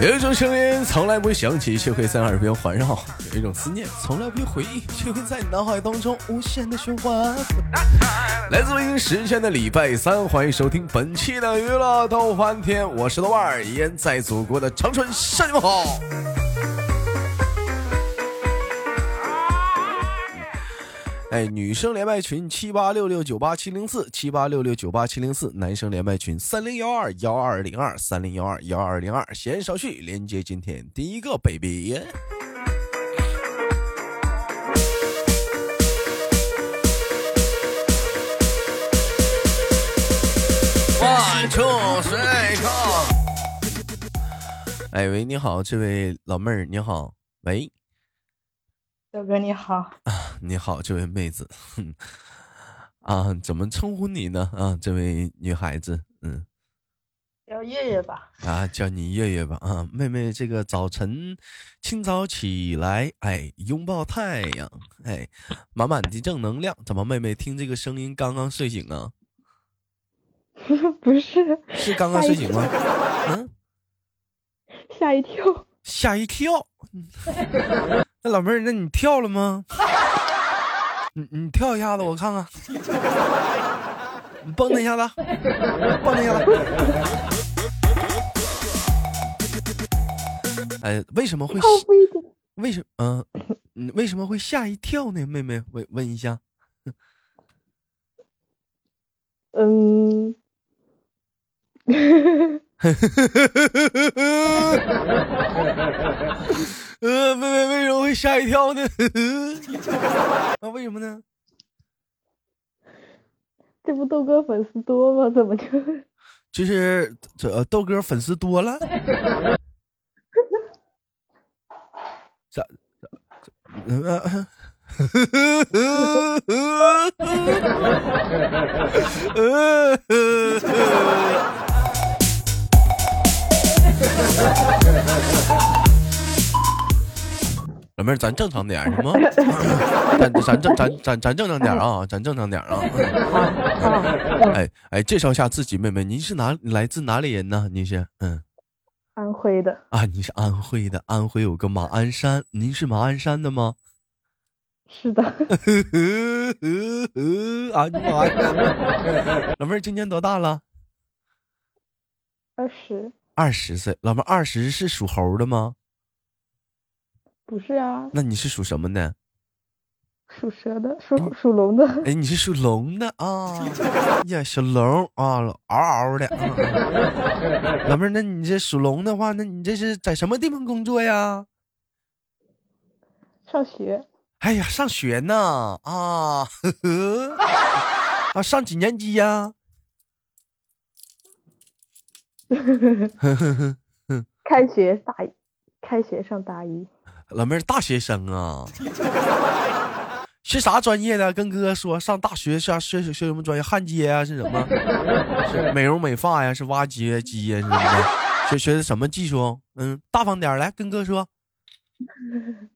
有一种声音从来不会响起，却会在耳边环绕；有一种思念从来不会回忆，却会在你脑海当中无限的循环。来自北京时间的礼拜三，欢迎收听本期的娱乐逗翻天，我是豆瓣儿，依然在祖国的长春，向你们好。哎，女生连麦群七八六六九八七零四七八六六九八七零四，男生连麦群三零幺二幺二零二三零幺二幺二零二。闲少叙，连接今天第一个 baby。One two three go。哎喂，你好，这位老妹儿，你好，喂。小哥你好啊，你好，这位妹子，啊，怎么称呼你呢？啊，这位女孩子，嗯，叫月月吧。啊，叫你月月吧。啊，妹妹，这个早晨清早起来，哎，拥抱太阳，哎，满满的正能量。怎么，妹妹听这个声音刚刚睡醒啊？不是，是刚刚睡醒吗？嗯，吓一跳，吓一跳。那老妹儿，那你跳了吗？你你跳一下子，我看看。你蹦跶一下子，蹦跶一下子。哎，为什么会？为什么？嗯，为什么会吓一跳呢？妹妹，问问一下。嗯。呃，为为为什么会吓一跳呢？啊，为什么呢？这不豆哥粉丝多吗？怎么就？就是这豆哥粉丝多了？咋？嗯老妹儿，咱正常点行吗？咱咱正咱咱咱正常点啊，咱正常点啊。哎哎，介绍一下自己，妹妹，您是哪来自哪里人呢？您是嗯，安徽的啊，你是安徽的，安徽有个马鞍山，您是马鞍山的吗？是的。啊，你妈呀！老妹儿今年多大了？二十。二十岁，老妹儿二十是属猴的吗？不是啊，那你是属什么的？属蛇的，属属龙的。哎，你是属龙的啊？呀，小龙啊，嗷嗷的。老妹儿，那你这属龙的话，那你这是在什么地方工作呀？上学。哎呀，上学呢啊？呵呵 啊，上几年级呀？呵呵呵开学大一，开学上大一。老妹儿，大学生啊，学啥专业的？跟哥说上大学学学学什么专业？焊接啊？是什么？是美容美发呀？是挖掘机呀？是什么？学学的什么技术？嗯，大方点来跟哥说。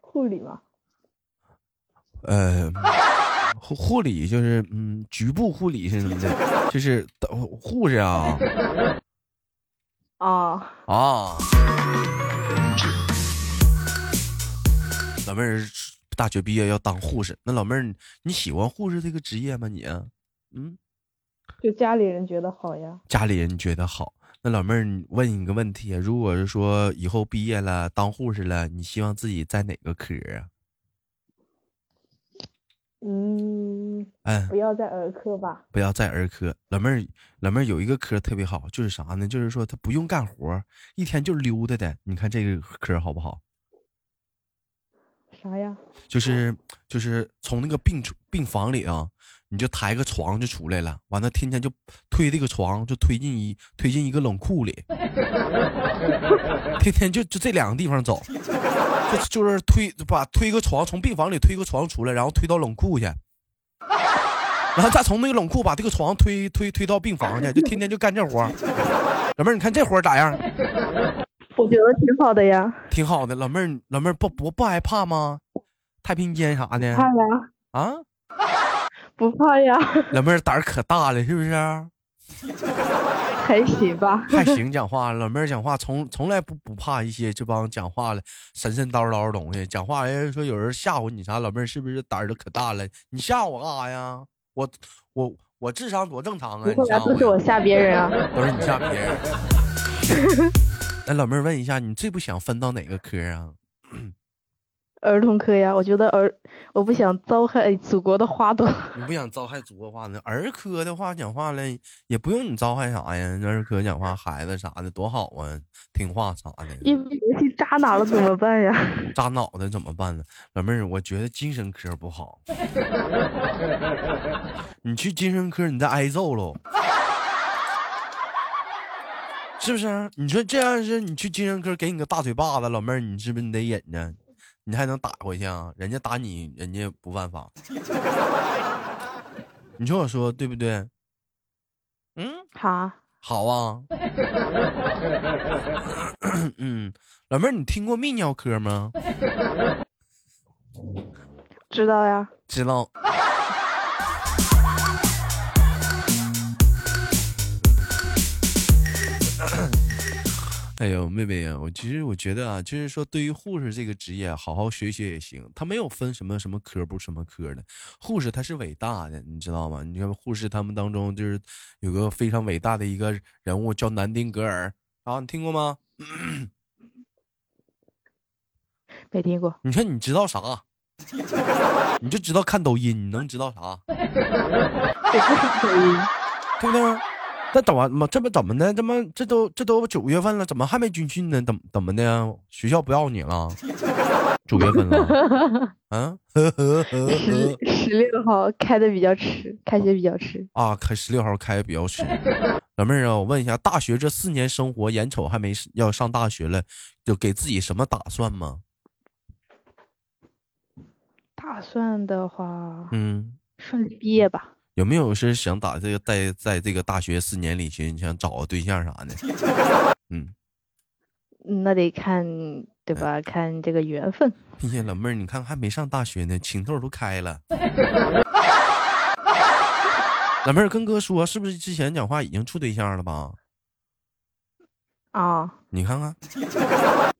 护理吗？呃，护护理就是嗯，局部护理是什么的？就是护士啊。啊啊。老妹儿大学毕业要当护士，那老妹儿你喜欢护士这个职业吗？你嗯，就家里人觉得好呀。家里人觉得好，那老妹儿问你个问题啊，如果是说以后毕业了当护士了，你希望自己在哪个科啊？嗯，哎，不要在儿科吧。不要在儿科。老妹儿，老妹儿有一个科特别好，就是啥呢？就是说他不用干活，一天就是溜达的。你看这个科好不好？啥呀？就是就是从那个病病房里啊，你就抬个床就出来了，完了天天就推这个床，就推进一推进一个冷库里，天天就就这两个地方走，就就是推把推个床从病房里推个床出来，然后推到冷库去，然后再从那个冷库把这个床推推推到病房去，就天天就干这活。老妹儿，你看这活咋样？我觉得挺好的呀，挺好的，老妹儿，老妹儿不不不害怕吗？太平间啥的？怕呀！啊，不怕呀。老妹儿胆儿可大了，是不是？还行吧，还行。讲话，老妹儿讲话从从来不不怕一些这帮讲话的神神叨叨的东西。讲话人说有人吓唬你啥，老妹儿是不是胆儿都可大了？你吓我干啥呀？我我我智商多正常啊！不会啊，都是我吓别人啊，都是你吓别人。那 老妹儿问一下，你最不想分到哪个科啊？儿童科呀，我觉得儿，我不想糟害祖国的花朵。你不想糟害祖国花呢？儿科的话讲话了，也不用你糟害啥呀。儿科讲话，孩子啥的多好啊，听话啥的。因为游戏扎哪了怎么办呀？扎脑袋怎么办呢？老妹儿，我觉得精神科不好。你去精神科，你再挨揍喽。是不是？你说这样是你去精神科给你个大嘴巴子，老妹儿，你是不是你得忍着？你还能打回去啊？人家打你，人家不犯法。你说我说对不对？嗯，好，好啊。嗯，老妹儿，你听过泌尿科吗？知道呀，知道。哎呦，妹妹呀，我其实我觉得啊，就是说，对于护士这个职业，好好学学也行。他没有分什么什么科不什么科的，护士他是伟大的，你知道吗？你看护士他们当中就是有个非常伟大的一个人物叫南丁格尔啊，你听过吗？没听过。你看你知道啥？你就知道看抖音，你能知道啥？对不对？那怎么这不怎么的？这么这都这都九月份了，怎么还没军训呢？怎怎么的？学校不要你了？九月份了？啊？十十六号开的比较迟，开学比较迟啊！开十六号开的比较迟。老妹儿啊，我问一下，大学这四年生活，眼瞅还没要上大学了，就给自己什么打算吗？打算的话，嗯，顺利毕业吧。有没有是想打这个在在这个大学四年里去，你想找个对象啥的？嗯，那得看对吧？看这个缘分。哎呀，老妹儿，你看还没上大学呢，情窦都开了。老妹儿跟哥说，是不是之前讲话已经处对象了吧？啊，你看看，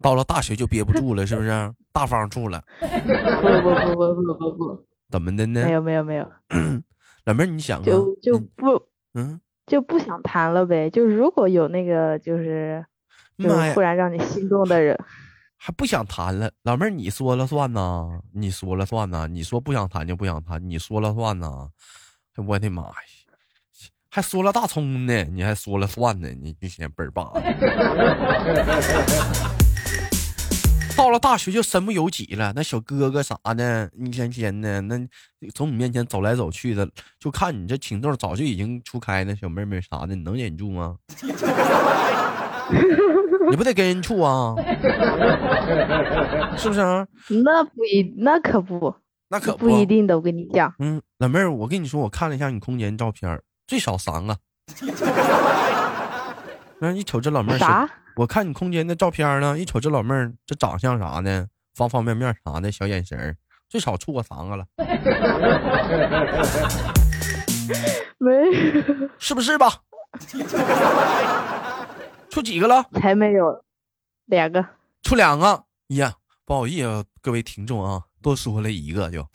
到了大学就憋不住了，是不是？大方处了。不不不不不不不，怎么的呢？没有没有没有。老妹儿，你想就就不嗯就不想谈了呗？就如果有那个就是就是忽然让你心动的人，还不想谈了？老妹儿，你说了算呐？你说了算呐？你说不想谈就不想谈，你说了算呐？我的妈呀，还说了大葱呢？你还说了算呢？你一天倍儿棒。到了大学就身不由己了，那小哥哥啥的，一天天的那从你面前走来走去的，就看你这情窦早就已经初开那小妹妹啥的，你能忍住吗？你不得跟人处啊？是不是？那不一，那可不，那可不一定的。我跟你讲，嗯，老妹儿，我跟你说，我看了一下你空间照片，最少三个。那一瞅这老妹儿啥？我看你空间的照片呢，一瞅这老妹儿这长相啥的，方方面面啥的，小眼神最少处过三个了。没，是不是吧？处几个了？才没有，两个。处两个。呀，不好意思，各位听众啊，多说了一个就。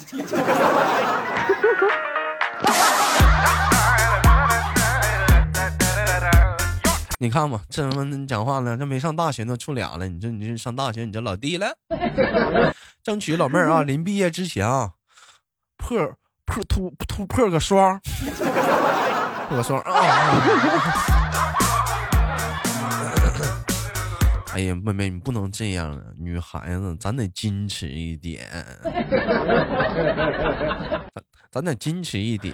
你看嘛，这他妈你讲话呢，这没上大学都处俩了。你说你这上大学，你这老弟了，争取老妹儿啊，临毕业之前啊，破破突突破个双，破个双啊！哎呀，妹妹，你不能这样啊，女孩子咱得矜持一点。咱得矜持一点，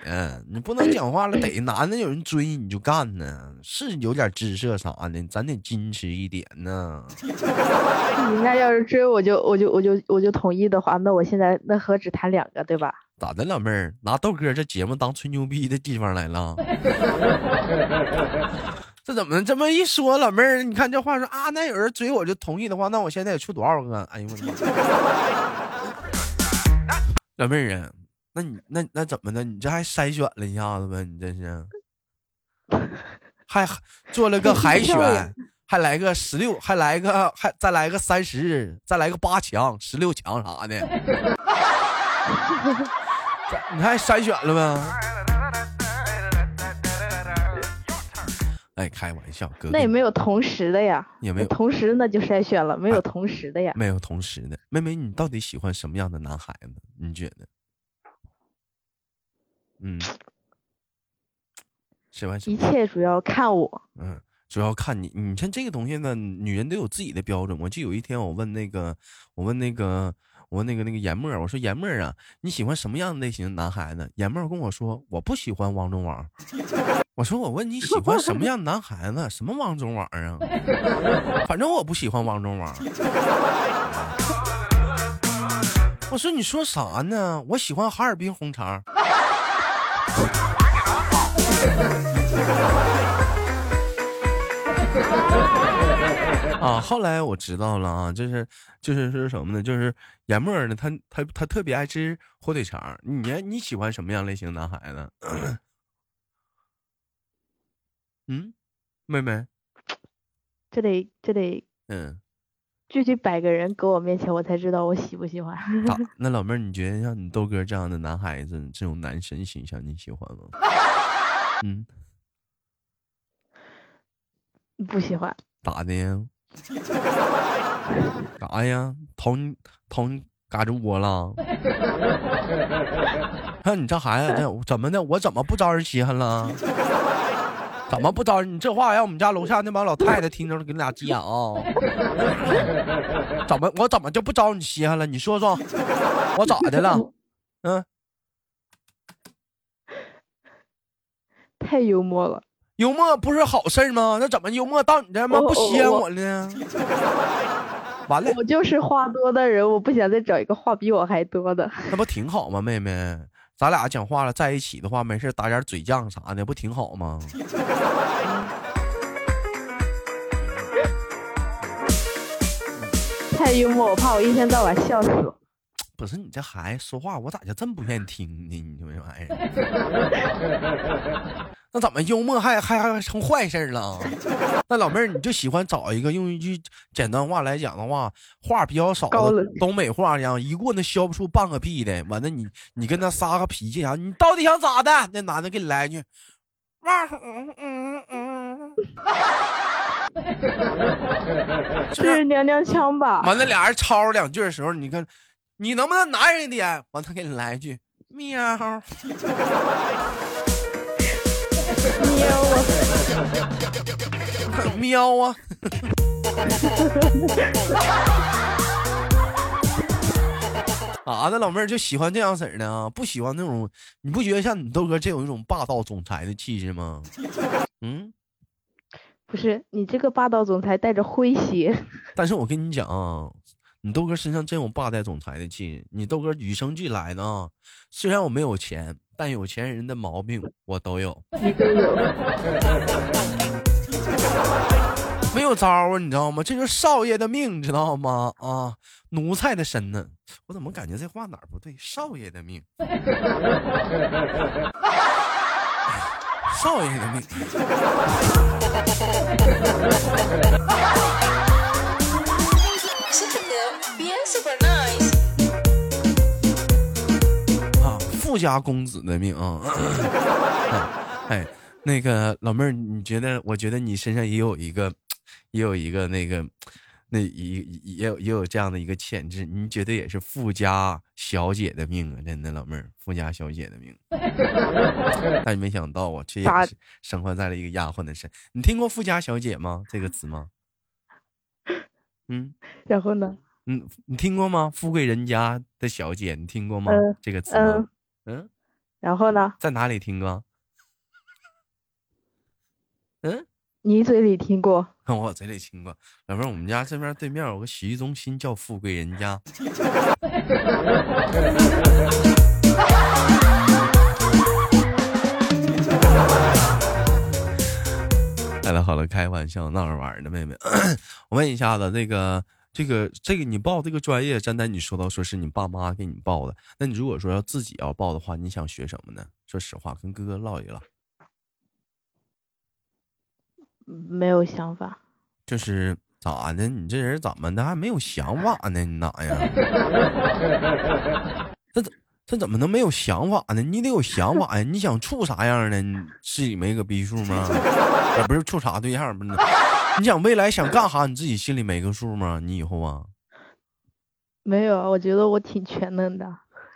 你不能讲话了，得男的有人追你就干呢，是有点姿色啥的，咱得矜持一点呢。你那要是追我就我就我就我就同意的话，那我现在那何止谈两个对吧？咋的，老妹儿拿豆哥这节目当吹牛逼的地方来了？这怎么这么一说，老妹儿，你看这话说啊，那有人追我就同意的话，那我现在得处多少个？哎呦我的妈！老妹儿啊。那你那那怎么的？你这还筛选了一下子呗？你这是，还做了个海 选，还来个十六，还来个还再来个三十，再来个八强、十六强啥的，你还筛选了呗？哎，开玩笑，哥。那也没有同时的呀，也没有同时那就筛选了，没有同时的呀。没有同时的，妹妹，你到底喜欢什么样的男孩子？你觉得？嗯，喜欢什一切主要看我。嗯，主要看你。你像这个东西呢，女人都有自己的标准。我记得有一天，我问那个，我问那个。我问那个那个严墨，我说严墨啊，你喜欢什么样类型的男孩子？严墨跟我说，我不喜欢王中王。我说我问你喜欢什么样的男孩子？什么王中王啊？反正我不喜欢王中王。我说你说啥呢？我喜欢哈尔滨红肠。啊，后来我知道了啊，就是就是是什么呢？就是严默呢，他他他特别爱吃火腿肠。你你喜欢什么样类型男孩子？嗯，妹妹，这得这得嗯，具体摆个人搁我面前，我才知道我喜不喜欢。那老妹儿，你觉得像你豆哥这样的男孩子，这种男神形象，你喜欢吗？嗯，不喜欢。咋的呀？啥呀？掏你掏你嘎吱窝了？看你这孩子，这怎么的？我怎么不招人稀罕了？怎么不招人？你这话让我们家楼下那帮老太太听着给你俩急眼啊！怎么我怎么就不招你稀罕了？你说说，我咋的了？嗯，太幽默了。幽默不是好事吗？那怎么幽默到你这吗？不稀罕我呢？完了，我就是话多的人，我不想再找一个话比我还多的。那不挺好吗，妹妹？咱俩讲话了，在一起的话，没事打点嘴犟啥的，不挺好吗？太幽默，我怕我一天到晚笑死。不是你这孩子说话，我咋就这么不愿意 听呢？你这玩意儿。那怎么幽默还还还成坏事了？那老妹儿你就喜欢找一个用一句简单话来讲的话，话比较少的东北话一样，一过那消不出半个屁的。完了你你跟他撒个脾气啥？你到底想咋的？那男的给你来一句，嗯嗯嗯，是娘娘腔吧？完了俩人吵两句的时候，你看你能不能男人一点？完他给你来一句喵。喵啊！喵啊！啊，那老妹儿就喜欢这样式儿的啊，不喜欢那种。你不觉得像你豆哥这有一种霸道总裁的气质吗？嗯，不是，你这个霸道总裁带着诙谐。但是我跟你讲啊，你豆哥身上真有霸道总裁的气。你豆哥与生俱来的啊，虽然我没有钱。但有钱人的毛病我都有，没有招啊，你知道吗？这就是少爷的命，你知道吗？啊，奴才的身呢？我怎么感觉这话哪儿不对？少爷的命，少爷的命。富家公子的命啊！哎，那个老妹儿，你觉得？我觉得你身上也有一个，也有一个那个，那也也有也有这样的一个潜质。你觉得也是富家小姐的命啊？真的，老妹儿，富家小姐的命。但没想到啊，却也是生活在了一个丫鬟的身。你听过富家小姐吗？这个词吗？嗯，然后呢？嗯，你听过吗？富贵人家的小姐，你听过吗？这个词吗？嗯，然后呢？在哪里听过？嗯，你嘴里听过？我嘴里听过。老妹儿，我们家这边对面有个洗浴中心，叫富贵人家。好了，好了，开玩笑，闹着玩的，妹妹。我问一下子，那个这个这个你报这个专业，刚才你说到说是你爸妈给你报的，那你如果说要自己要报的话，你想学什么呢？说实话，跟哥哥唠一唠。没有想法。就是咋的？你这人怎么的还没有想法呢？你哪呀？这怎这怎么能没有想法呢？你得有想法呀！你想处啥样的？你心里没个逼数吗？也不是处啥对象不是？你想未来想干啥？你自己心里没个数吗？你以后啊？没有啊，我觉得我挺全能的。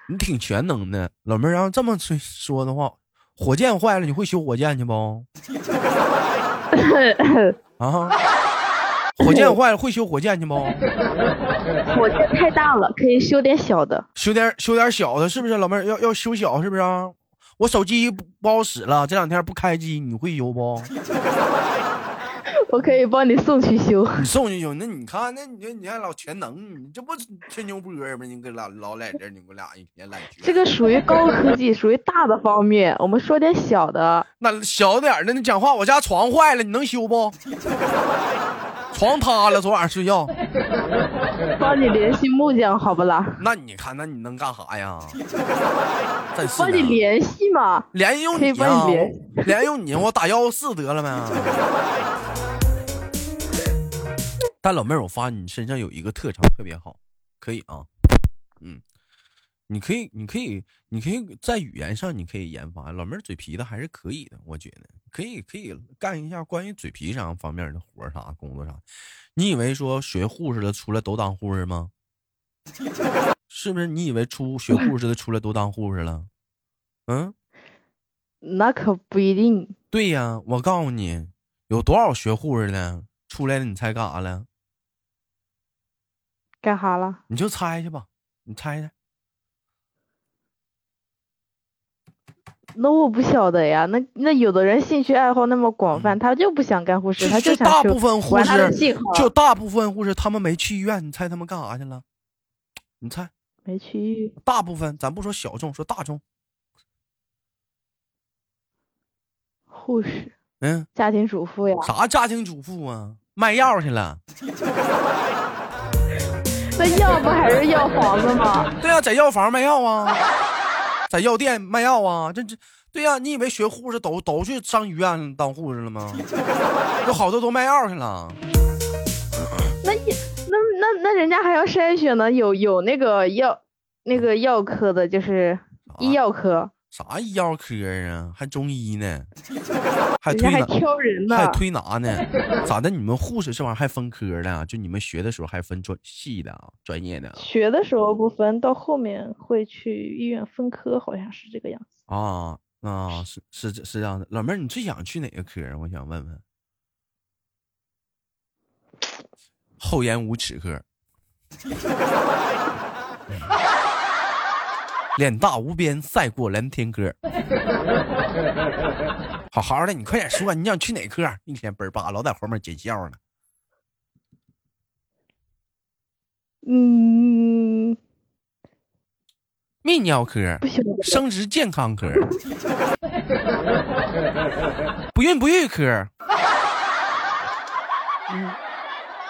你挺全能的，老妹儿。要这么说说的话，火箭坏了你会修火箭去不？啊！火箭 坏了会修火箭去不？火箭太大了，可以修点小的。修点修点小的，是不是老妹儿要要修小是不是？我手机不不好使了，这两天不开机，你会修不？我可以帮你送去修。你送去修？那你看，那你你还老全能，你这不吹牛波吗？你搁老老在这，你们俩一天懒学。这个属于高科技，属于大的方面。我们说点小的。那小点的，你讲话，我家床坏了，你能修不？床塌了，昨晚上睡觉。帮你联系木匠，好不啦？那你看，那你能干啥呀？帮你联系嘛？联系用你啊？联系用你，我打幺幺四得了没？但老妹儿，我发现你身上有一个特长特别好，可以啊，嗯，你可以，你可以，你可以在语言上你可以研发。老妹儿嘴皮子还是可以的，我觉得可以，可以干一下关于嘴皮上方面的活啥工作啥。你以为说学护士的出来都当护士吗？是不是？你以为出学护士的出来都当护士了？嗯，那可不一定。对呀，我告诉你，有多少学护士的出来了，你猜干啥了？干哈了？你就猜去吧，你猜猜。那我不晓得呀。那那有的人兴趣爱好那么广泛，他就不想干护士，他就想大部分护士就大部分护士，他们没去医院，你猜他们干啥去了？你猜？没去医院。大部分，咱不说小众，说大众。护士。嗯。家庭主妇呀。啥家庭主妇啊？卖药去了。那药不还是药房子吗？对呀，在药房卖药啊，在药店卖药啊，这这，对呀，你以为学护士都都去上医院当护士了吗？有好多都卖药去了。那你那那那人家还要筛选呢，有有那个药那个药科的，就是医药科。啥医药科啊？还中医呢？还推还挑人呢？还推拿呢？咋的？你们护士这玩意儿还分科呢？就你们学的时候还分专系的啊？专业的？学的时候不分，到后面会去医院分科，好像是这个样子。啊啊，是是是这样的。老妹儿，你最想去哪个科？我想问问。厚颜无耻科。脸大无边，赛过蓝天哥。好好的，你快点说，你想去哪科？一天倍儿巴，老在后面捡笑呢。嗯，泌尿科，生殖健康科，不孕不育科，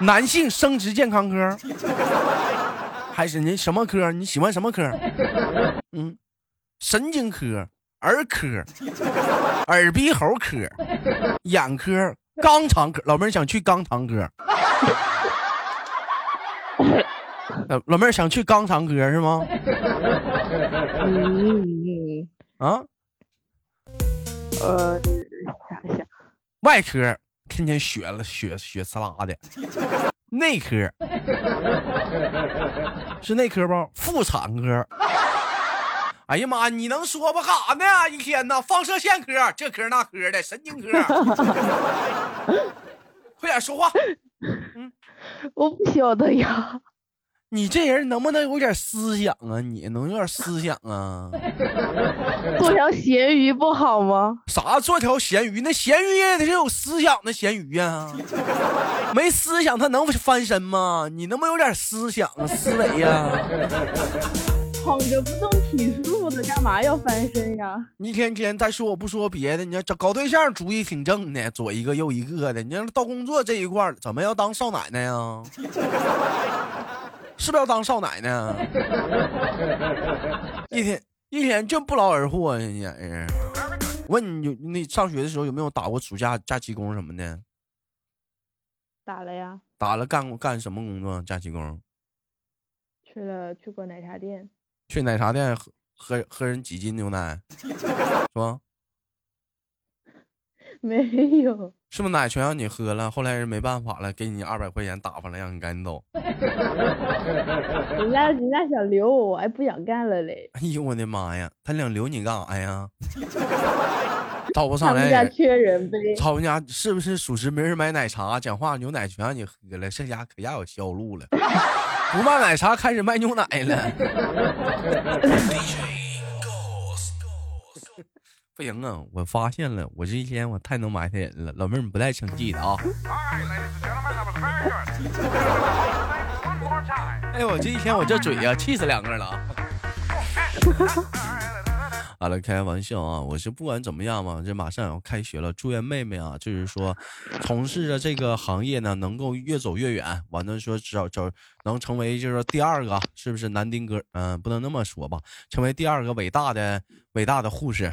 男性生殖健康科。还是你什么科？你喜欢什么科？嗯，神经科、儿科、耳鼻喉科、眼科、肛肠科。老妹儿想去肛肠科。老妹儿想去肛肠科是吗？嗯啊？呃，想一想。外科天天血了血血呲啦的。内科 是内科不？妇产科。哎呀妈，你能说不？干啥呢？一天呐，放射线科，这科那科的，神经科。快点说话。嗯，我不晓得呀。你这人能不能有点思想啊？你能有点思想啊？做条咸鱼不好吗？啥做条咸鱼？那咸鱼也得是有思想的咸鱼呀。没思想，他能翻身吗？你能不能有点思想啊？思维呀？捧着不动挺舒服的，干嘛要翻身呀？一天天再说我不说别的，你要找搞对象主意挺正的，左一个右一个的。你要到工作这一块怎么要当少奶奶呀？是不是要当少奶呢？一天一天就不劳而获啊！你人。问你，你上学的时候有没有打过暑假假期工什么的？打了呀。打了，干过干什么工作？假期工？去了，去过奶茶店。去奶茶店喝喝喝人几斤牛奶，是吧？没有。是不是奶全让你喝了？后来人没办法了，给你二百块钱打发了，让你赶紧走。人家人家想留我，我还不想干了嘞。哎呦我的妈呀！他想留你干啥呀？找不上来。他们家缺人呗。他们家是不是属实没人买奶茶？讲话牛奶全让你喝了，这家可家有销路了。不卖奶茶，开始卖牛奶了。不行啊！我发现了，我这一天我太能埋汰人了。老妹儿，你不带生气的啊？哎呦，我这一天我这嘴呀，气死两个了。好了，开玩笑啊！我是不管怎么样嘛，这马上要开学了，祝愿妹妹啊，就是说从事着这个行业呢，能够越走越远。完了说找找能成为就是说第二个，是不是南丁格？嗯，不能那么说吧，成为第二个伟大的伟大的护士，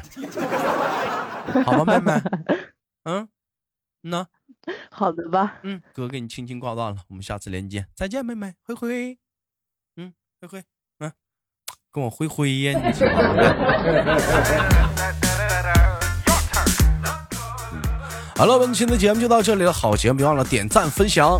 好吧，妹妹？嗯，那好的吧。嗯，哥给你轻轻挂断了，我们下次连接，再见，妹妹，灰灰。嗯，灰灰。跟我挥挥呀！你 好了，本期的节目就到这里了。好节目，别忘了点赞分享。